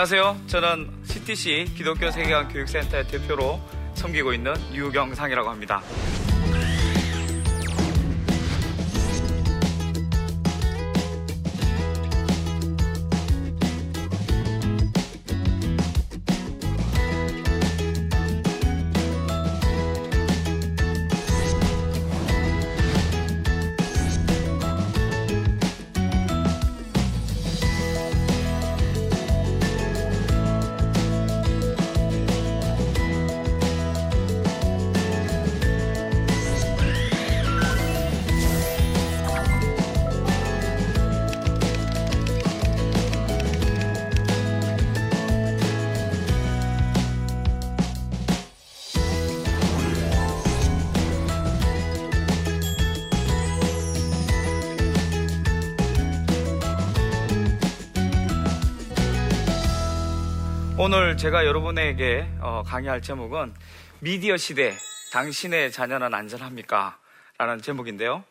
안녕하세요. 저는 CTC 기독교 세계관 교육센터의 대표로 섬기고 있는 유경상이라고 합니다. 오늘 제가 여러분에게 어, 강의할 제목은 미디어 시대 당신의 자녀는 안전합니까? 라는 제목인데요.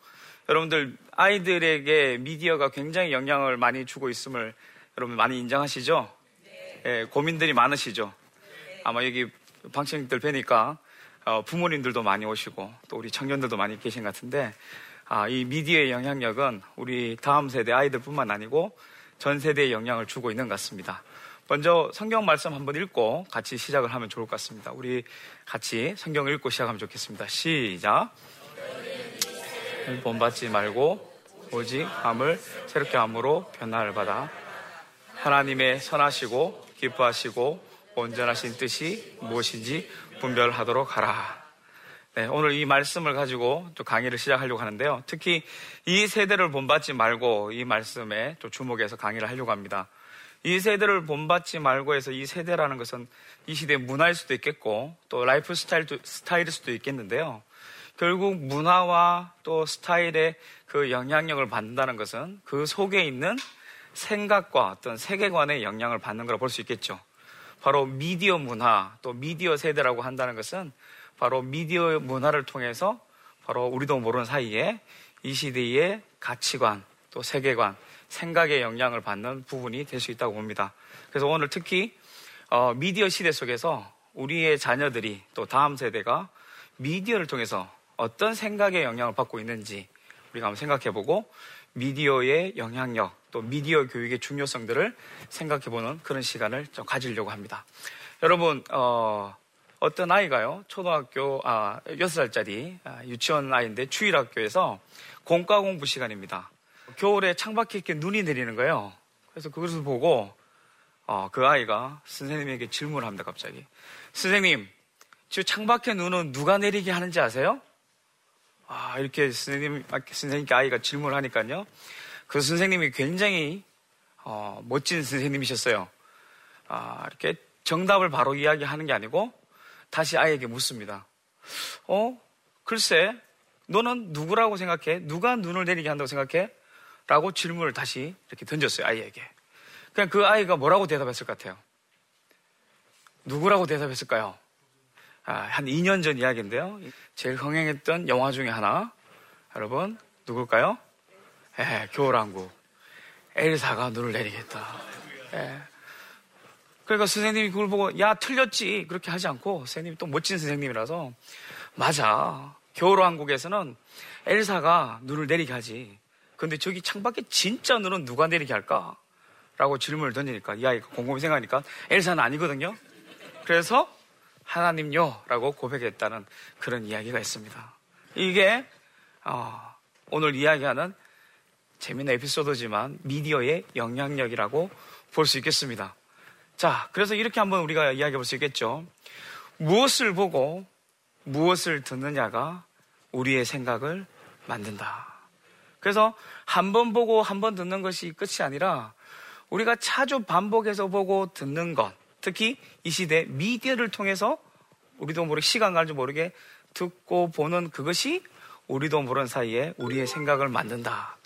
여러분들 아이들에게 미디어가 굉장히 영향을 많이 주고 있음을 여러분 많이 인정하시죠? 예, 고민들이 많으시죠? 아마 여기 방청객들 뵈니까 어, 부모님들도 많이 오시고 또 우리 청년들도 많이 계신 것 같은데 아, 이 미디어의 영향력은 우리 다음 세대 아이들뿐만 아니고 전 세대에 영향을 주고 있는 것 같습니다. 먼저 성경 말씀 한번 읽고 같이 시작을 하면 좋을 것 같습니다. 우리 같이 성경 읽고 시작하면 좋겠습니다. 시작. 본받지 말고 오직 함을 새롭게 함으로 변화를 받아 하나님의 선하시고 기뻐하시고 온전하신 뜻이 무엇인지 분별하도록 하라. 네, 오늘 이 말씀을 가지고 또 강의를 시작하려고 하는데요. 특히 이 세대를 본받지 말고 이 말씀에 또 주목해서 강의를 하려고 합니다. 이 세대를 본받지 말고 해서 이 세대라는 것은 이 시대의 문화일 수도 있겠고 또 라이프 스타일, 스타일일 수도 있겠는데요. 결국 문화와 또 스타일의 그 영향력을 받는다는 것은 그 속에 있는 생각과 어떤 세계관의 영향을 받는 거라 볼 수 있겠죠. 바로 미디어 문화 또 미디어 세대라고 한다는 것은 바로 미디어 문화를 통해서 바로 우리도 모르는 사이에 이 시대의 가치관 또 세계관 생각의 영향을 받는 부분이 될 수 있다고 봅니다. 그래서 오늘 특히 어, 미디어 시대 속에서 우리의 자녀들이 또 다음 세대가 미디어를 통해서 어떤 생각의 영향을 받고 있는지 우리가 한번 생각해보고 미디어의 영향력 또 미디어 교육의 중요성들을 생각해보는 그런 시간을 좀 가지려고 합니다. 여러분 어, 어떤 아이가요 초등학교 아 6살짜리 아, 유치원 아이인데 주일학교에서 공과 공부 시간입니다. 겨울에 창밖에 이렇게 눈이 내리는 거예요. 그래서 그것을 보고 어, 그 아이가 선생님에게 질문을 합니다. 갑자기 선생님, 지금 창밖에 눈은 누가 내리게 하는지 아세요? 아, 이렇게 선생님, 선생님께 아이가 질문을 하니까요. 그 선생님이 굉장히 어, 멋진 선생님이셨어요. 아, 이렇게 정답을 바로 이야기하는 게 아니고 다시 아이에게 묻습니다. 어? 글쎄, 너는 누구라고 생각해? 누가 눈을 내리게 한다고 생각해? 라고 질문을 다시 이렇게 던졌어요, 아이에게. 그냥 그 아이가 뭐라고 대답했을 것 같아요? 누구라고 대답했을까요? 아, 한 2년 전 이야기인데요. 제일 흥행했던 영화 중에 하나. 여러분, 누굴까요? 예, 겨울왕국. 엘사가 눈을 내리겠다. 예. 그러니까 선생님이 그걸 보고, 야, 틀렸지. 그렇게 하지 않고, 선생님이 또 멋진 선생님이라서, 맞아. 겨울왕국에서는 엘사가 눈을 내리게 하지. 근데 저기 창밖에 진짜 눈은 누가 내리게 할까? 라고 질문을 던지니까 이 아이가 곰곰이 생각하니까 엘사는 아니거든요. 그래서 하나님요 라고 고백했다는 그런 이야기가 있습니다. 이게 어, 오늘 이야기하는 재미있는 에피소드지만 미디어의 영향력이라고 볼 수 있겠습니다. 자, 그래서 이렇게 한번 우리가 이야기해 볼 수 있겠죠. 무엇을 보고 무엇을 듣느냐가 우리의 생각을 만든다. 그래서 한 번 보고 한 번 듣는 것이 끝이 아니라 우리가 자주 반복해서 보고 듣는 것, 특히 이 시대 미디어를 통해서 우리도 모르게 시간 가는 줄 모르게 듣고 보는 그것이 우리도 모르는 사이에 우리의 생각을 만든다.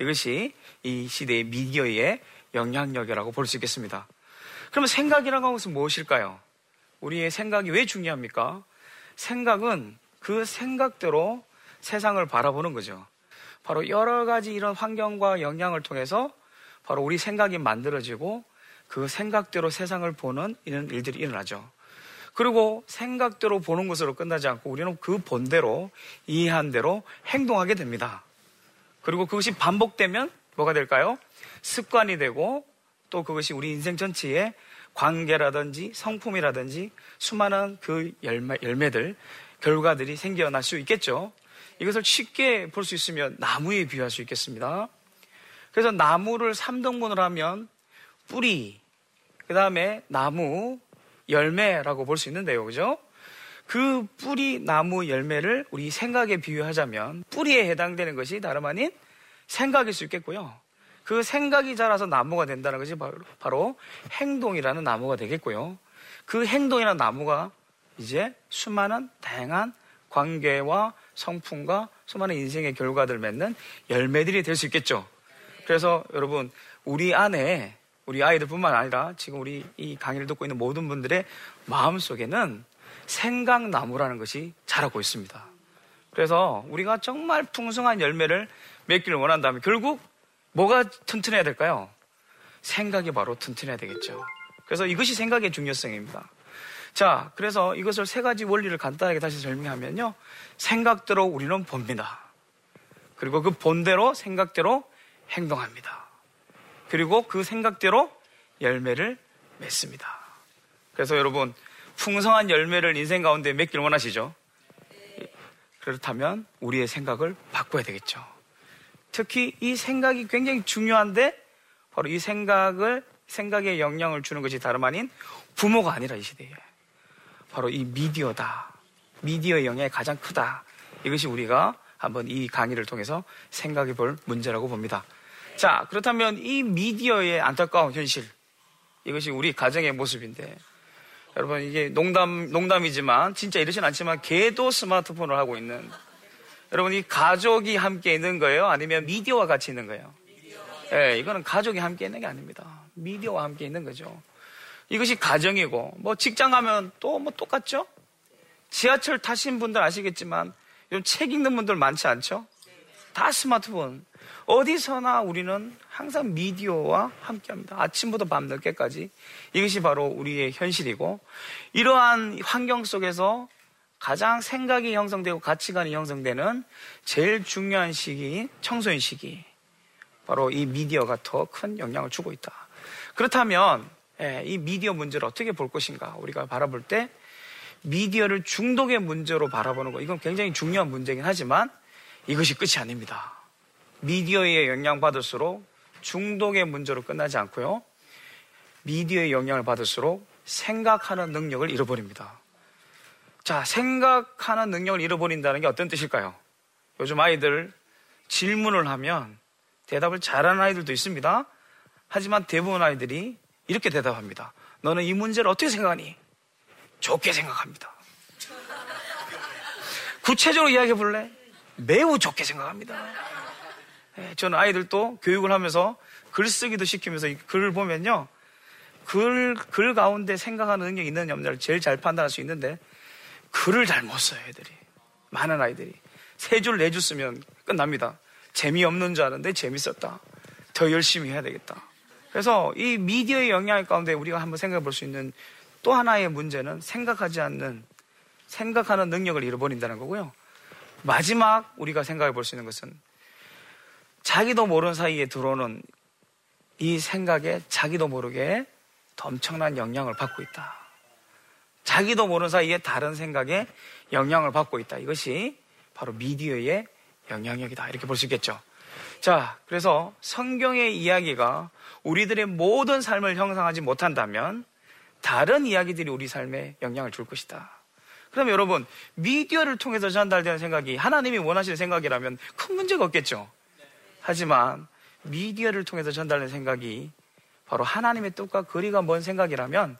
이것이 이 시대의 미디어의 영향력이라고 볼 수 있겠습니다. 그러면 생각이라는 것은 무엇일까요? 우리의 생각이 왜 중요합니까? 생각은 그 생각대로 세상을 바라보는 거죠. 바로 여러 가지 이런 환경과 영향을 통해서 바로 우리 생각이 만들어지고 그 생각대로 세상을 보는 이런 일들이 일어나죠. 그리고 생각대로 보는 것으로 끝나지 않고 우리는 그 본대로 이해한 대로 행동하게 됩니다. 그리고 그것이 반복되면 뭐가 될까요? 습관이 되고 또 그것이 우리 인생 전체에 관계라든지 성품이라든지 수많은 그 열매, 열매들, 결과들이 생겨날 수 있겠죠. 이것을 쉽게 볼 수 있으면 나무에 비유할 수 있겠습니다. 그래서 나무를 3등분을 하면 뿌리, 그 다음에 나무, 열매라고 볼 수 있는데요. 그죠? 그 뿌리, 나무, 열매를 우리 생각에 비유하자면 뿌리에 해당되는 것이 다름 아닌 생각일 수 있겠고요. 그 생각이 자라서 나무가 된다는 것이 바로, 바로 행동이라는 나무가 되겠고요. 그 행동이라는 나무가 이제 수많은 다양한 관계와 성품과 수많은 인생의 결과들 맺는 열매들이 될 수 있겠죠. 그래서 여러분, 우리 안에 우리 아이들뿐만 아니라 지금 우리 이 강의를 듣고 있는 모든 분들의 마음 속에는 생각나무라는 것이 자라고 있습니다. 그래서 우리가 정말 풍성한 열매를 맺기를 원한다면 결국 뭐가 튼튼해야 될까요? 생각이 바로 튼튼해야 되겠죠. 그래서 이것이 생각의 중요성입니다. 자, 그래서 이것을 세 가지 원리를 간단하게 다시 설명하면요. 생각대로 우리는 봅니다. 그리고 그 본대로 생각대로 행동합니다. 그리고 그 생각대로 열매를 맺습니다. 그래서 여러분, 풍성한 열매를 인생 가운데 맺기를 원하시죠? 그렇다면 우리의 생각을 바꿔야 되겠죠. 특히 이 생각이 굉장히 중요한데 바로 이 생각을 생각에 영향을 주는 것이 다름 아닌 부모가 아니라 이 시대에 바로 이 미디어다. 미디어의 영향이 가장 크다. 이것이 우리가 한번 이 강의를 통해서 생각해 볼 문제라고 봅니다. 자, 그렇다면 이 미디어의 안타까운 현실. 이것이 우리 가정의 모습인데. 여러분, 이게 농담, 농담이지만, 진짜 이러진 않지만, 개도 스마트폰을 하고 있는. 여러분, 이 가족이 함께 있는 거예요? 아니면 미디어와 같이 있는 거예요? 예, 네, 이거는 가족이 함께 있는 게 아닙니다. 미디어와 함께 있는 거죠. 이것이 가정이고, 뭐 직장 가면 또 뭐 똑같죠? 지하철 타신 분들 아시겠지만, 요즘 책 읽는 분들 많지 않죠? 다 스마트폰. 어디서나 우리는 항상 미디어와 함께 합니다. 아침부터 밤늦게까지. 이것이 바로 우리의 현실이고, 이러한 환경 속에서 가장 생각이 형성되고 가치관이 형성되는 제일 중요한 시기, 청소년 시기. 바로 이 미디어가 더 큰 영향을 주고 있다. 그렇다면, 예, 이 미디어 문제를 어떻게 볼 것인가? 우리가 바라볼 때, 미디어를 중독의 문제로 바라보는 거, 이건 굉장히 중요한 문제긴 하지만, 이것이 끝이 아닙니다. 미디어에 영향 받을수록 중독의 문제로 끝나지 않고요. 미디어의 영향을 받을수록 생각하는 능력을 잃어버립니다. 자, 생각하는 능력을 잃어버린다는 게 어떤 뜻일까요? 요즘 아이들 질문을 하면 대답을 잘하는 아이들도 있습니다. 하지만 대부분 아이들이 이렇게 대답합니다. 너는 이 문제를 어떻게 생각하니? 좋게 생각합니다. 구체적으로 이야기해 볼래? 매우 좋게 생각합니다. 예, 저는 아이들도 교육을 하면서 글쓰기도 시키면서 글을 보면요. 글, 글 가운데 생각하는 능력이 있는 염자를 제일 잘 판단할 수 있는데 글을 잘 못 써요, 애들이. 많은 아이들이. 세 줄, 네 줄 쓰면 끝납니다. 재미없는 줄 아는데 재밌었다. 더 열심히 해야 되겠다. 그래서 이 미디어의 영향 가운데 우리가 한번 생각해 볼 수 있는 또 하나의 문제는 생각하지 않는, 생각하는 능력을 잃어버린다는 거고요. 마지막 우리가 생각해 볼 수 있는 것은 자기도 모르는 사이에 들어오는 이 생각에 자기도 모르게 엄청난 영향을 받고 있다. 자기도 모르는 사이에 다른 생각에 영향을 받고 있다. 이것이 바로 미디어의 영향력이다. 이렇게 볼 수 있겠죠. 자, 그래서 성경의 이야기가 우리들의 모든 삶을 형성하지 못한다면 다른 이야기들이 우리 삶에 영향을 줄 것이다. 그럼 여러분, 미디어를 통해서 전달되는 생각이 하나님이 원하시는 생각이라면 큰 문제가 없겠죠. 하지만 미디어를 통해서 전달되는 생각이 바로 하나님의 뜻과 거리가 먼 생각이라면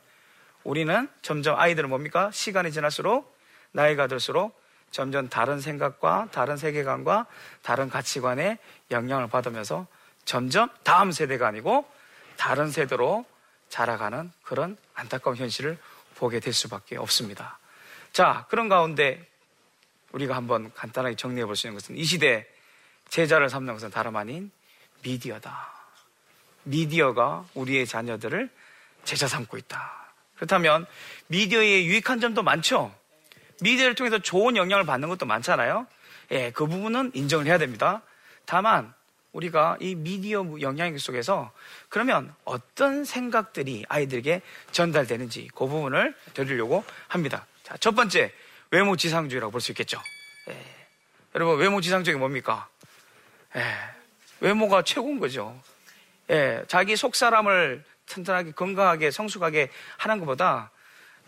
우리는 점점 아이들은 뭡니까? 시간이 지날수록 나이가 들수록 점점 다른 생각과 다른 세계관과 다른 가치관에 영향을 받으면서 점점 다음 세대가 아니고 다른 세대로 자라가는 그런 안타까운 현실을 보게 될 수밖에 없습니다. 자, 그런 가운데 우리가 한번 간단하게 정리해 볼 수 있는 것은 이 시대 제자를 삼는 것은 다름 아닌 미디어다. 미디어가 우리의 자녀들을 제자 삼고 있다. 그렇다면 미디어의 유익한 점도 많죠. 미디어를 통해서 좋은 영향을 받는 것도 많잖아요. 예, 그 부분은 인정을 해야 됩니다. 다만 우리가 이 미디어 영향 속에서 그러면 어떤 생각들이 아이들에게 전달되는지 그 부분을 드리려고 합니다. 자, 첫 번째 외모 지상주의라고 볼 수 있겠죠. 예. 여러분 외모 지상주의가 뭡니까? 예. 외모가 최고인 거죠. 예. 자기 속 사람을 튼튼하게 건강하게 성숙하게 하는 것보다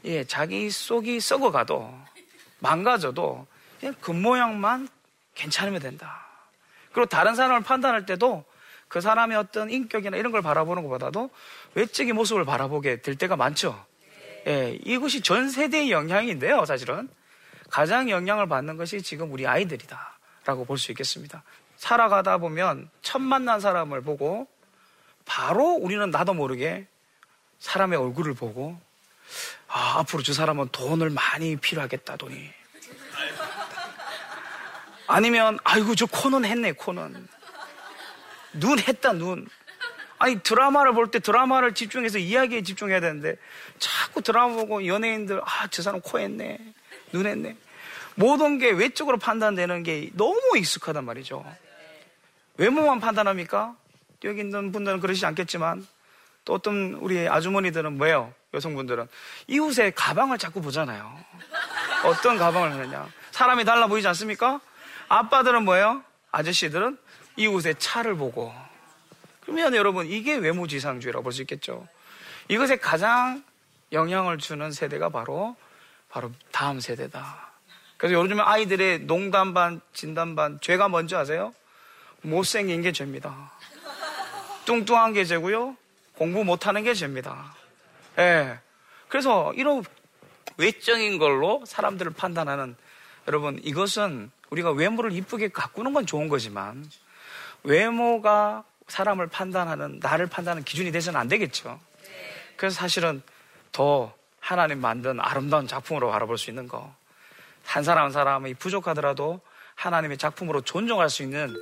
예, 자기 속이 썩어가도 망가져도 그냥 겉모양만 괜찮으면 된다. 그리고 다른 사람을 판단할 때도 그 사람의 어떤 인격이나 이런 걸 바라보는 것보다도 외적인 모습을 바라보게 될 때가 많죠. 예, 이것이 전 세대의 영향인데요, 사실은. 가장 영향을 받는 것이 지금 우리 아이들이다. 라고 볼 수 있겠습니다. 살아가다 보면 첫 만난 사람을 보고 바로 우리는 나도 모르게 사람의 얼굴을 보고 아, 앞으로 저 사람은 돈을 많이 필요하겠다, 돈이. 아니면, 아이고, 저 코는 했네, 코는. 눈 했다, 눈. 아니, 드라마를 볼 때 드라마를 집중해서 이야기에 집중해야 되는데, 자꾸 드라마 보고 연예인들, 아, 저 사람 코 했네. 눈 했네. 모든 게 외적으로 판단되는 게 너무 익숙하단 말이죠. 외모만 판단합니까? 여기 있는 분들은 그러시지 않겠지만, 또 어떤 우리 아주머니들은 뭐예요? 여성분들은. 이웃의 가방을 자꾸 보잖아요. 어떤 가방을 하느냐. 사람이 달라 보이지 않습니까? 아빠들은 뭐예요? 아저씨들은 이웃의 차를 보고. 그러면 여러분, 이게 외모지상주의라고 볼 수 있겠죠. 이것에 가장 영향을 주는 세대가 바로, 바로 다음 세대다. 그래서 요즘 아이들의 농담 반, 진담 반, 죄가 뭔지 아세요? 못생긴 게 죄입니다. 뚱뚱한 게 죄고요. 공부 못하는 게 죄입니다. 예. 그래서 이런 외적인 걸로 사람들을 판단하는 여러분 이것은 우리가 외모를 이쁘게 가꾸는 건 좋은 거지만 외모가 사람을 판단하는 나를 판단하는 기준이 돼서는 안 되겠죠. 그래서 사실은 더 하나님 만든 아름다운 작품으로 바라볼 수 있는 거. 한 사람 한 사람이 부족하더라도 하나님의 작품으로 존중할 수 있는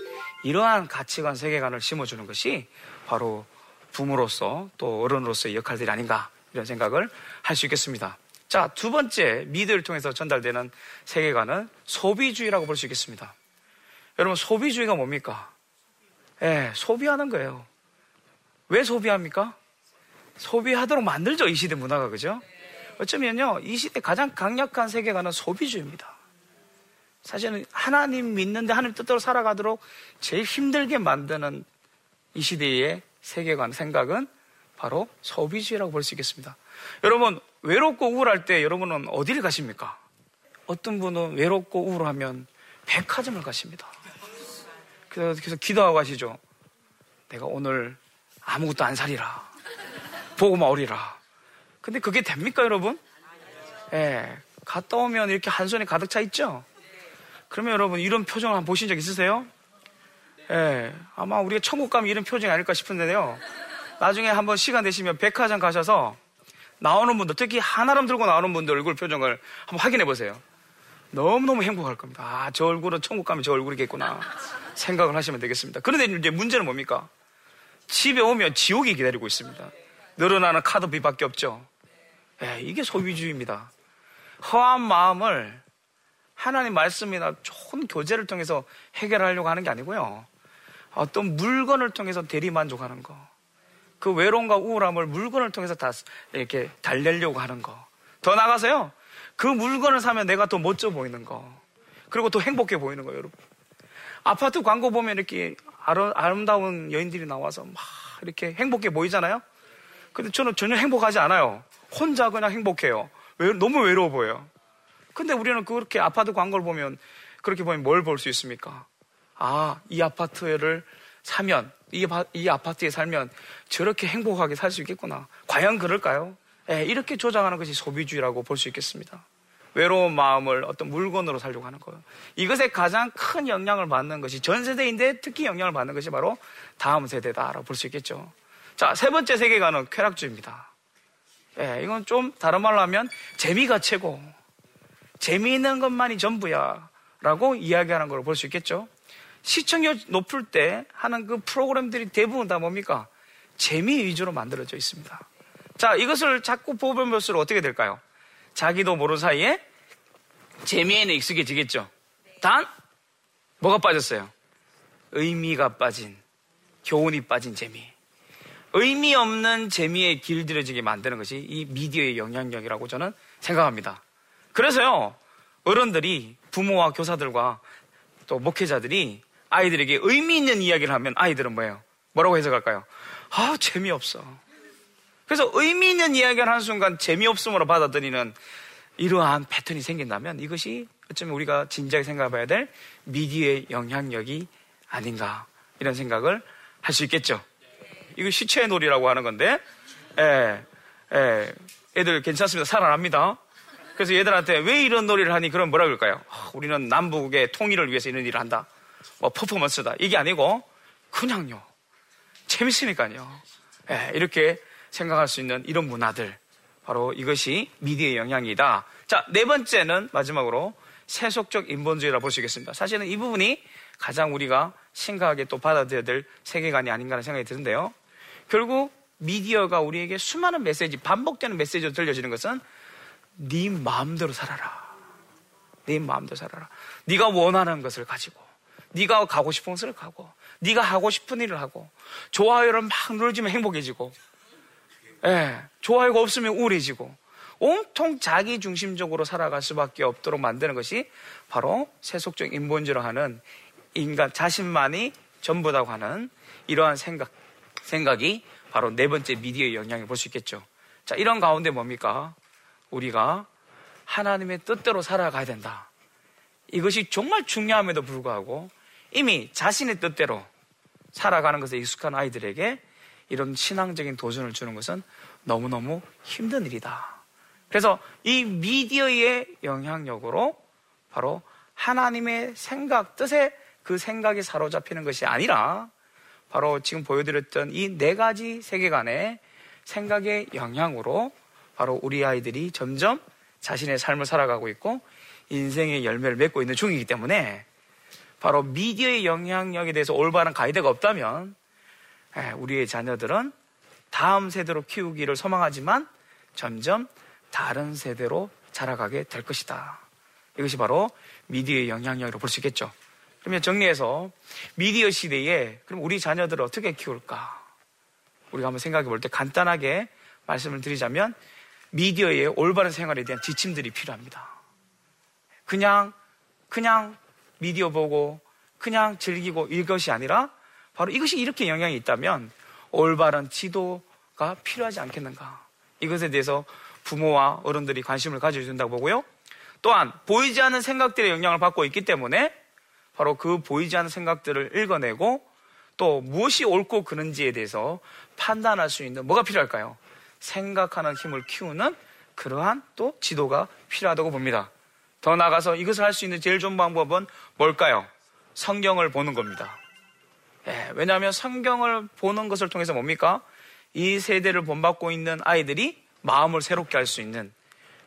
이러한 가치관, 세계관을 심어주는 것이 바로 부모로서 또 어른으로서의 역할들이 아닌가 이런 생각을 할 수 있겠습니다. 자, 두 번째 미드를 통해서 전달되는 세계관은 소비주의라고 볼 수 있겠습니다. 여러분, 소비주의가 뭡니까? 예, 소비하는 거예요. 왜 소비합니까? 소비하도록 만들죠, 이 시대 문화가, 그죠? 어쩌면요, 이 시대 가장 강력한 세계관은 소비주의입니다. 사실은 하나님 믿는데 하나님 뜻대로 살아가도록 제일 힘들게 만드는 이 시대의 세계관, 생각은 바로 소비주의라고 볼 수 있겠습니다. 여러분, 외롭고 우울할 때 여러분은 어디를 가십니까? 어떤 분은 외롭고 우울하면 백화점을 가십니다. 그래서 기도하고 가시죠. 내가 오늘 아무것도 안 살이라. 보고만 오리라. 근데 그게 됩니까, 여러분? 예. 갔다 오면 이렇게 한 손에 가득 차 있죠? 그러면 여러분, 이런 표정 한번 보신 적 있으세요? 예. 아마 우리가 천국 가면 이런 표정이 아닐까 싶은데요. 나중에 한번 시간 되시면 백화점 가셔서 나오는 분들, 특히 한아름 들고 나오는 분들 얼굴 표정을 한번 확인해 보세요. 너무너무 행복할 겁니다. 아, 저 얼굴은 천국 가면 저 얼굴이겠구나. 생각을 하시면 되겠습니다. 그런데 이제 문제는 뭡니까? 집에 오면 지옥이 기다리고 있습니다. 늘어나는 카드비밖에 없죠. 예, 이게 소비주의입니다. 허한 마음을 하나님 말씀이나 좋은 교제를 통해서 해결하려고 하는 게 아니고요. 어떤 물건을 통해서 대리만족하는 거. 그 외로움과 우울함을 물건을 통해서 다 이렇게 달래려고 하는 거. 더 나가서요. 그 물건을 사면 내가 더 멋져 보이는 거. 그리고 더 행복해 보이는 거, 여러분. 아파트 광고 보면 이렇게 아름다운 여인들이 나와서 막 이렇게 행복해 보이잖아요? 근데 저는 전혀 행복하지 않아요. 혼자 그냥 행복해요. 왜, 너무 외로워 보여요. 근데 우리는 그렇게 아파트 광고를 보면 그렇게 보면 뭘 볼 수 있습니까? 아, 이 아파트를 사면, 이, 이 아파트에 살면 저렇게 행복하게 살 수 있겠구나. 과연 그럴까요? 예, 이렇게 조장하는 것이 소비주의라고 볼 수 있겠습니다. 외로운 마음을 어떤 물건으로 살려고 하는 거예요. 이것에 가장 큰 영향을 받는 것이 전 세대인데 특히 영향을 받는 것이 바로 다음 세대다라고 볼 수 있겠죠. 자, 세 번째 세계관은 쾌락주의입니다. 예, 이건 좀 다른 말로 하면 재미가 최고. 재미있는 것만이 전부야. 라고 이야기하는 걸 볼 수 있겠죠. 시청률 높을 때 하는 그 프로그램들이 대부분 다 뭡니까? 재미 위주로 만들어져 있습니다. 자, 이것을 자꾸 보면 볼수록 어떻게 될까요? 자기도 모르는 사이에 재미에는 익숙해지겠죠. 단, 뭐가 빠졌어요? 의미가 빠진, 교훈이 빠진 재미. 의미 없는 재미에 길들여지게 만드는 것이 이 미디어의 영향력이라고 저는 생각합니다. 그래서요, 어른들이 부모와 교사들과 또 목회자들이 아이들에게 의미 있는 이야기를 하면 아이들은 뭐예요? 뭐라고 해석할까요? 아, 재미없어. 그래서 의미 있는 이야기를 하는 순간 재미없음으로 받아들이는 이러한 패턴이 생긴다면 이것이 어쩌면 우리가 진지하게 생각해 봐야 될 미디어의 영향력이 아닌가 이런 생각을 할 수 있겠죠. 이거 시체 놀이라고 하는 건데, 예, 예, 애들 괜찮습니다. 살아납니다. 그래서 얘들한테 왜 이런 놀이를 하니? 그럼 뭐라 그럴까요? 아, 우리는 남북의 통일을 위해서 이런 일을 한다. 뭐 퍼포먼스다. 이게 아니고 그냥요. 재밌으니까요. 예, 이렇게 생각할 수 있는 이런 문화들. 바로 이것이 미디어의 영향이다. 자, 네 번째는 마지막으로 세속적 인본주의라 있겠습니다. 사실은 이 부분이 가장 우리가 심각하게 또 받아들여야 될 세계관이 아닌가 하는 생각이 드는데요. 결국 미디어가 우리에게 수많은 메시지, 반복되는 메시지로 들려지는 것은 네 마음대로 살아라. 네 마음대로 살아라. 네가 원하는 것을 가지고, 네가 가고 싶은 것을 가고, 네가 하고 싶은 일을 하고, 좋아요를 막 눌러주면 행복해지고, 예, 좋아요가 없으면 우울해지고, 온통 자기 중심적으로 살아갈 수밖에 없도록 만드는 것이 바로 세속적 인본주의로 하는 인간 자신만이 전부다고 하는 이러한 생각, 생각이 바로 네 번째 미디어의 영향을 볼 수 있겠죠. 자, 이런 가운데 뭡니까? 우리가 하나님의 뜻대로 살아가야 된다. 이것이 정말 중요함에도 불구하고 이미 자신의 뜻대로 살아가는 것에 익숙한 아이들에게 이런 신앙적인 도전을 주는 것은 너무너무 힘든 일이다. 그래서 이 미디어의 영향력으로 바로 하나님의 생각, 뜻에 그 생각이 사로잡히는 것이 아니라 바로 지금 보여드렸던 이 네 가지 세계관의 생각의 영향으로 바로 우리 아이들이 점점 자신의 삶을 살아가고 있고 인생의 열매를 맺고 있는 중이기 때문에 바로 미디어의 영향력에 대해서 올바른 가이드가 없다면 예, 우리의 자녀들은 다음 세대로 키우기를 소망하지만 점점 다른 세대로 자라가게 될 것이다. 이것이 바로 미디어의 영향력으로 볼 수 있겠죠. 그러면 정리해서 미디어 시대에 그럼 우리 자녀들을 어떻게 키울까? 우리가 한번 생각해 볼 때 간단하게 말씀을 드리자면 미디어의 올바른 생활에 대한 지침들이 필요합니다. 그냥 그냥 미디어 보고 그냥 즐기고 이것이 아니라 바로 이것이 이렇게 영향이 있다면 올바른 지도가 필요하지 않겠는가? 이것에 대해서 부모와 어른들이 관심을 가져야 된다고 보고요. 또한 보이지 않는 생각들의 영향을 받고 있기 때문에 바로 그 보이지 않는 생각들을 읽어내고 또 무엇이 옳고 그른지에 대해서 판단할 수 있는 뭐가 필요할까요? 생각하는 힘을 키우는 그러한 또 지도가 필요하다고 봅니다. 더 나아가서 이것을 할 수 있는 제일 좋은 방법은 뭘까요? 성경을 보는 겁니다. 예, 왜냐하면 성경을 보는 것을 통해서 뭡니까? 이 세대를 본받고 있는 아이들이 마음을 새롭게 할 수 있는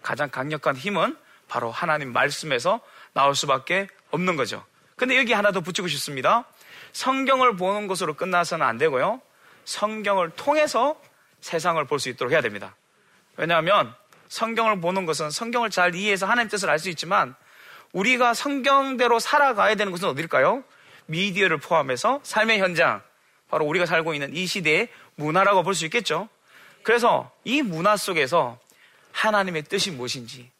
가장 강력한 힘은 바로 하나님 말씀에서 나올 수밖에 없는 거죠. 근데 여기 하나 더 붙이고 싶습니다. 성경을 보는 것으로 끝나서는 안 되고요. 성경을 통해서 세상을 볼 수 있도록 해야 됩니다. 왜냐하면 성경을 보는 것은 성경을 잘 이해해서 하나님 뜻을 알 수 있지만 우리가 성경대로 살아가야 되는 것은 어딜까요? 미디어를 포함해서 삶의 현장, 바로 우리가 살고 있는 이 시대의 문화라고 볼 수 있겠죠. 그래서 이 문화 속에서 하나님의 뜻이 무엇인지,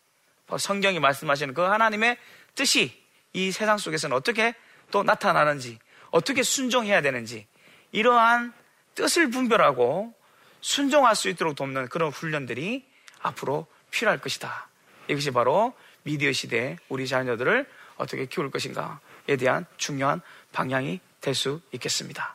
성경이 말씀하시는 그 하나님의 뜻이 이 세상 속에서는 어떻게 또 나타나는지, 어떻게 순종해야 되는지, 이러한 뜻을 분별하고 순종할 수 있도록 돕는 그런 훈련들이 앞으로 필요할 것이다. 이것이 바로 미디어 시대에 우리 자녀들을 어떻게 키울 것인가에 대한 중요한 방향이 될 수 있겠습니다.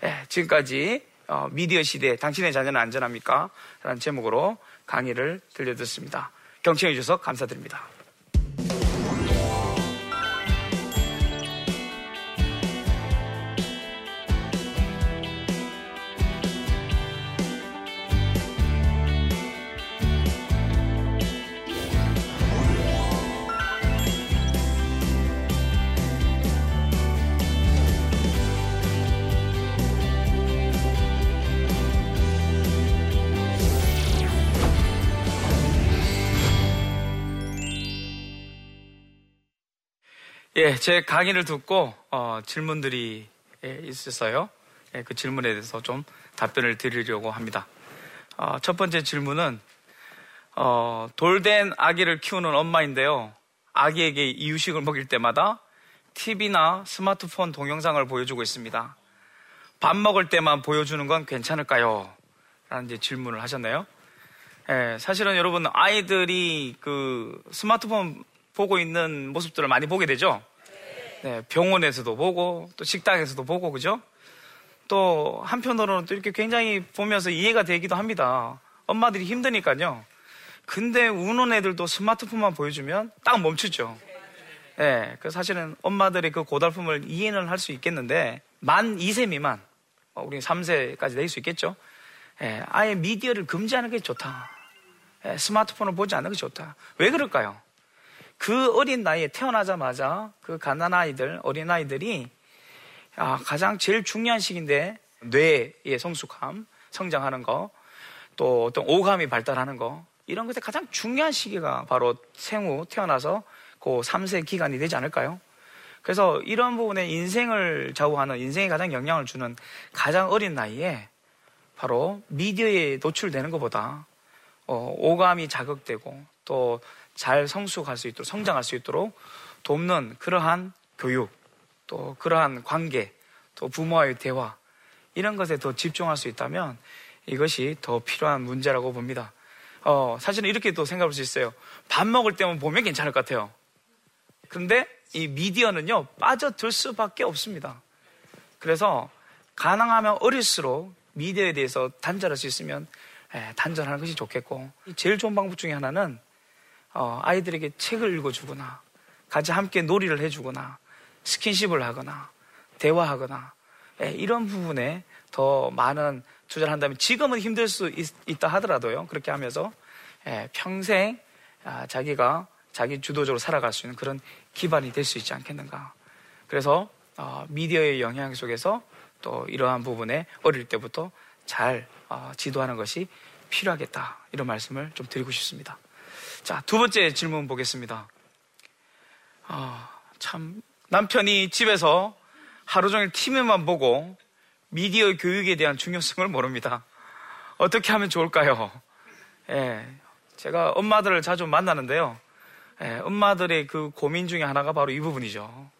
네, 지금까지 어, 미디어 시대 당신의 자녀는 안전합니까? 라는 제목으로 강의를 들려드렸습니다. 경청해 주셔서 감사드립니다. 예, 제 강의를 듣고 어, 질문들이 예, 있었어요. 예, 그 질문에 대해서 좀 답변을 드리려고 합니다. 어, 첫 번째 질문은 어, 돌된 아기를 키우는 엄마인데요. 아기에게 이유식을 먹일 때마다 TV나 스마트폰 동영상을 보여주고 있습니다. 밥 먹을 때만 보여주는 건 괜찮을까요? 라는 이제 질문을 하셨네요. 예, 사실은 여러분 아이들이 그 스마트폰 보고 있는 모습들을 많이 보게 되죠. 네, 병원에서도 보고 또 식당에서도 보고 그죠? 또 한편으로는 또 이렇게 굉장히 보면서 이해가 되기도 합니다. 엄마들이 힘드니까요. 근데 우는 애들도 스마트폰만 보여주면 딱 멈추죠. 예, 네, 그 사실은 엄마들의 그 고달픔을 이해는 할 수 있겠는데 만 2세 미만, 어, 우리 3세까지 낼 수 있겠죠. 예, 아예 미디어를 금지하는 게 좋다. 예, 스마트폰을 보지 않는 게 좋다. 왜 그럴까요? 그 어린 나이에 태어나자마자 그 가난아이들, 어린아이들이 아, 가장 제일 중요한 시기인데 뇌의 성숙함, 성장하는 거, 또 어떤 오감이 발달하는 거, 이런 것에 가장 중요한 시기가 바로 생후 태어나서 그 3세 기간이 되지 않을까요? 그래서 이런 부분에 인생을 좌우하는 인생에 가장 영향을 주는 가장 어린 나이에 바로 미디어에 노출되는 것보다 어, 오감이 자극되고 또 잘 성숙할 수 있도록 성장할 수 있도록 돕는 그러한 교육 또 그러한 관계 또 부모와의 대화 이런 것에 더 집중할 수 있다면 이것이 더 필요한 문제라고 봅니다. 어, 사실은 이렇게 또 생각할 수 있어요. 밥 먹을 때만 보면 괜찮을 것 같아요. 그런데 이 미디어는요, 빠져들 수밖에 없습니다. 그래서 가능하면 어릴수록 미디어에 대해서 단절할 수 있으면 예, 단절하는 것이 좋겠고 제일 좋은 방법 중에 하나는 어, 아이들에게 책을 읽어주거나 같이 함께 놀이를 해주거나 스킨십을 하거나 대화하거나 예, 이런 부분에 더 많은 투자를 한다면 지금은 힘들 수 있, 다 하더라도요 그렇게 하면서 예, 평생 아, 자기가 자기 주도적으로 살아갈 수 있는 그런 기반이 될 수 있지 않겠는가 그래서 어, 미디어의 영향 속에서 또 이러한 부분에 어릴 때부터 잘 어, 지도하는 것이 필요하겠다. 이런 말씀을 좀 드리고 싶습니다. 자, 두 번째 질문 보겠습니다. 어, 참, 남편이 집에서 하루 종일 TV만 보고 미디어 교육에 대한 중요성을 모릅니다. 어떻게 하면 좋을까요? 예, 제가 엄마들을 자주 만나는데요. 예, 엄마들의 그 고민 중에 하나가 바로 이 부분이죠.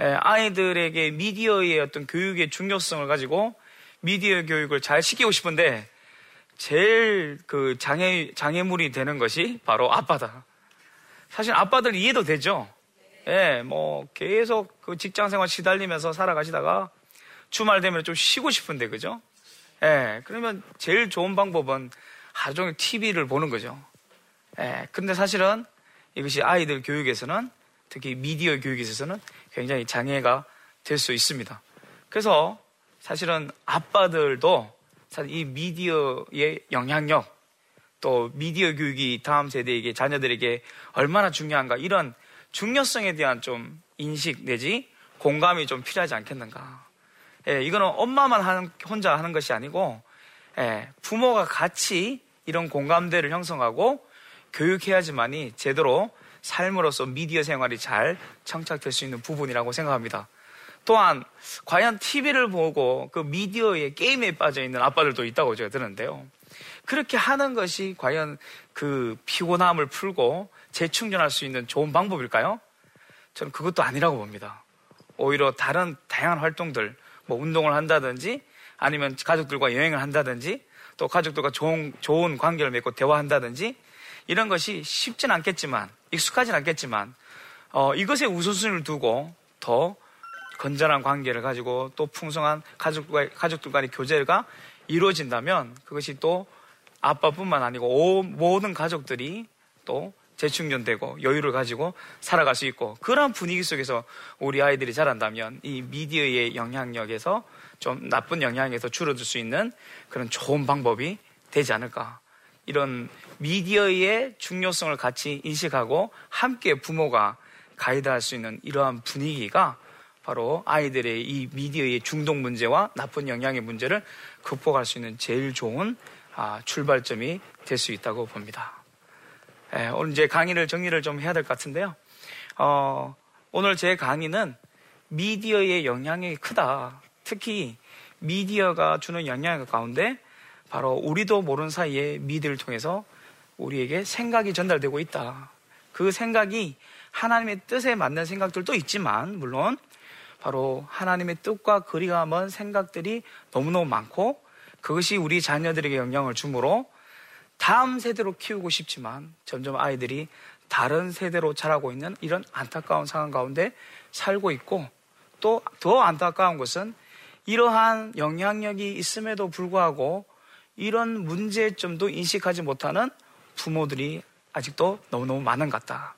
예, 아이들에게 미디어의 어떤 교육의 중요성을 가지고 미디어 교육을 잘 시키고 싶은데 제일 그 장애, 장애물이 되는 것이 바로 아빠다. 사실 아빠들 이해도 되죠? 예, 뭐 계속 그 직장 생활 시달리면서 살아가시다가 주말 되면 좀 쉬고 싶은데, 그죠? 예, 그러면 제일 좋은 방법은 하루 종일 TV를 보는 거죠. 예, 근데 사실은 이것이 아이들 교육에서는 특히 미디어 교육에 있어서는 굉장히 장애가 될 수 있습니다. 그래서 사실은 아빠들도 사실 이 미디어의 영향력 또 미디어 교육이 다음 세대에게 자녀들에게 얼마나 중요한가 이런 중요성에 대한 좀 인식 내지 공감이 좀 필요하지 않겠는가. 예, 이거는 엄마만 하는, 혼자 하는 것이 아니고 예, 부모가 같이 이런 공감대를 형성하고 교육해야지만이 제대로 삶으로서 미디어 생활이 잘 정착될 수 있는 부분이라고 생각합니다. 또한 과연 TV를 보고 그 미디어의 게임에 빠져 있는 아빠들도 있다고 제가 들었는데요. 그렇게 하는 것이 과연 그 피곤함을 풀고 재충전할 수 있는 좋은 방법일까요? 저는 그것도 아니라고 봅니다. 오히려 다른 다양한 활동들, 뭐 운동을 한다든지 아니면 가족들과 여행을 한다든지 또 가족들과 좋은, 좋은 관계를 맺고 대화한다든지 이런 것이 쉽진 않겠지만 익숙하진 않겠지만 어, 이것에 우선순위를 두고 더 건전한 관계를 가지고 또 풍성한 가족과 가족들 간의 교제가 이루어진다면 그것이 또 아빠뿐만 아니고 모든 가족들이 또 재충전되고 여유를 가지고 살아갈 수 있고 그런 분위기 속에서 우리 아이들이 자란다면 이 미디어의 영향력에서 좀 나쁜 영향에서 줄어들 수 있는 그런 좋은 방법이 되지 않을까. 이런 미디어의 중요성을 같이 인식하고 함께 부모가 가이드할 수 있는 이러한 분위기가 바로 아이들의 이 미디어의 중독 문제와 나쁜 영향의 문제를 극복할 수 있는 제일 좋은 아, 출발점이 될 수 있다고 봅니다. 예, 오늘 이제 강의를 정리를 좀 해야 될 것 같은데요. 어, 오늘 제 강의는 미디어의 영향력이 크다. 특히 미디어가 주는 영향력 가운데 바로 우리도 모르는 사이에 미디어를 통해서 우리에게 생각이 전달되고 있다. 그 생각이 하나님의 뜻에 맞는 생각들도 있지만, 물론, 바로 하나님의 뜻과 거리가 먼 생각들이 너무너무 많고, 그것이 우리 자녀들에게 영향을 주므로 다음 세대로 키우고 싶지만, 점점 아이들이 다른 세대로 자라고 있는 이런 안타까운 상황 가운데 살고 있고, 또 더 안타까운 것은 이러한 영향력이 있음에도 불구하고 이런 문제점도 인식하지 못하는 부모들이 아직도 너무너무 많은 것 같다.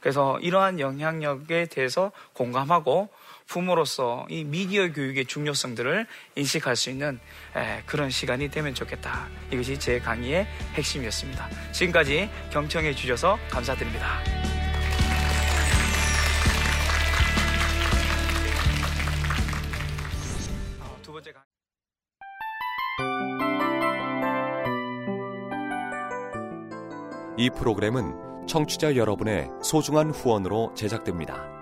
그래서 이러한 영향력에 대해서 공감하고 부모로서 이 미디어 교육의 중요성들을 인식할 수 있는 그런 시간이 되면 좋겠다. 이것이 제 강의의 핵심이었습니다. 지금까지 경청해 주셔서 감사드립니다. 어, 두 번째 강의. 이 프로그램은 청취자 여러분의 소중한 후원으로 제작됩니다.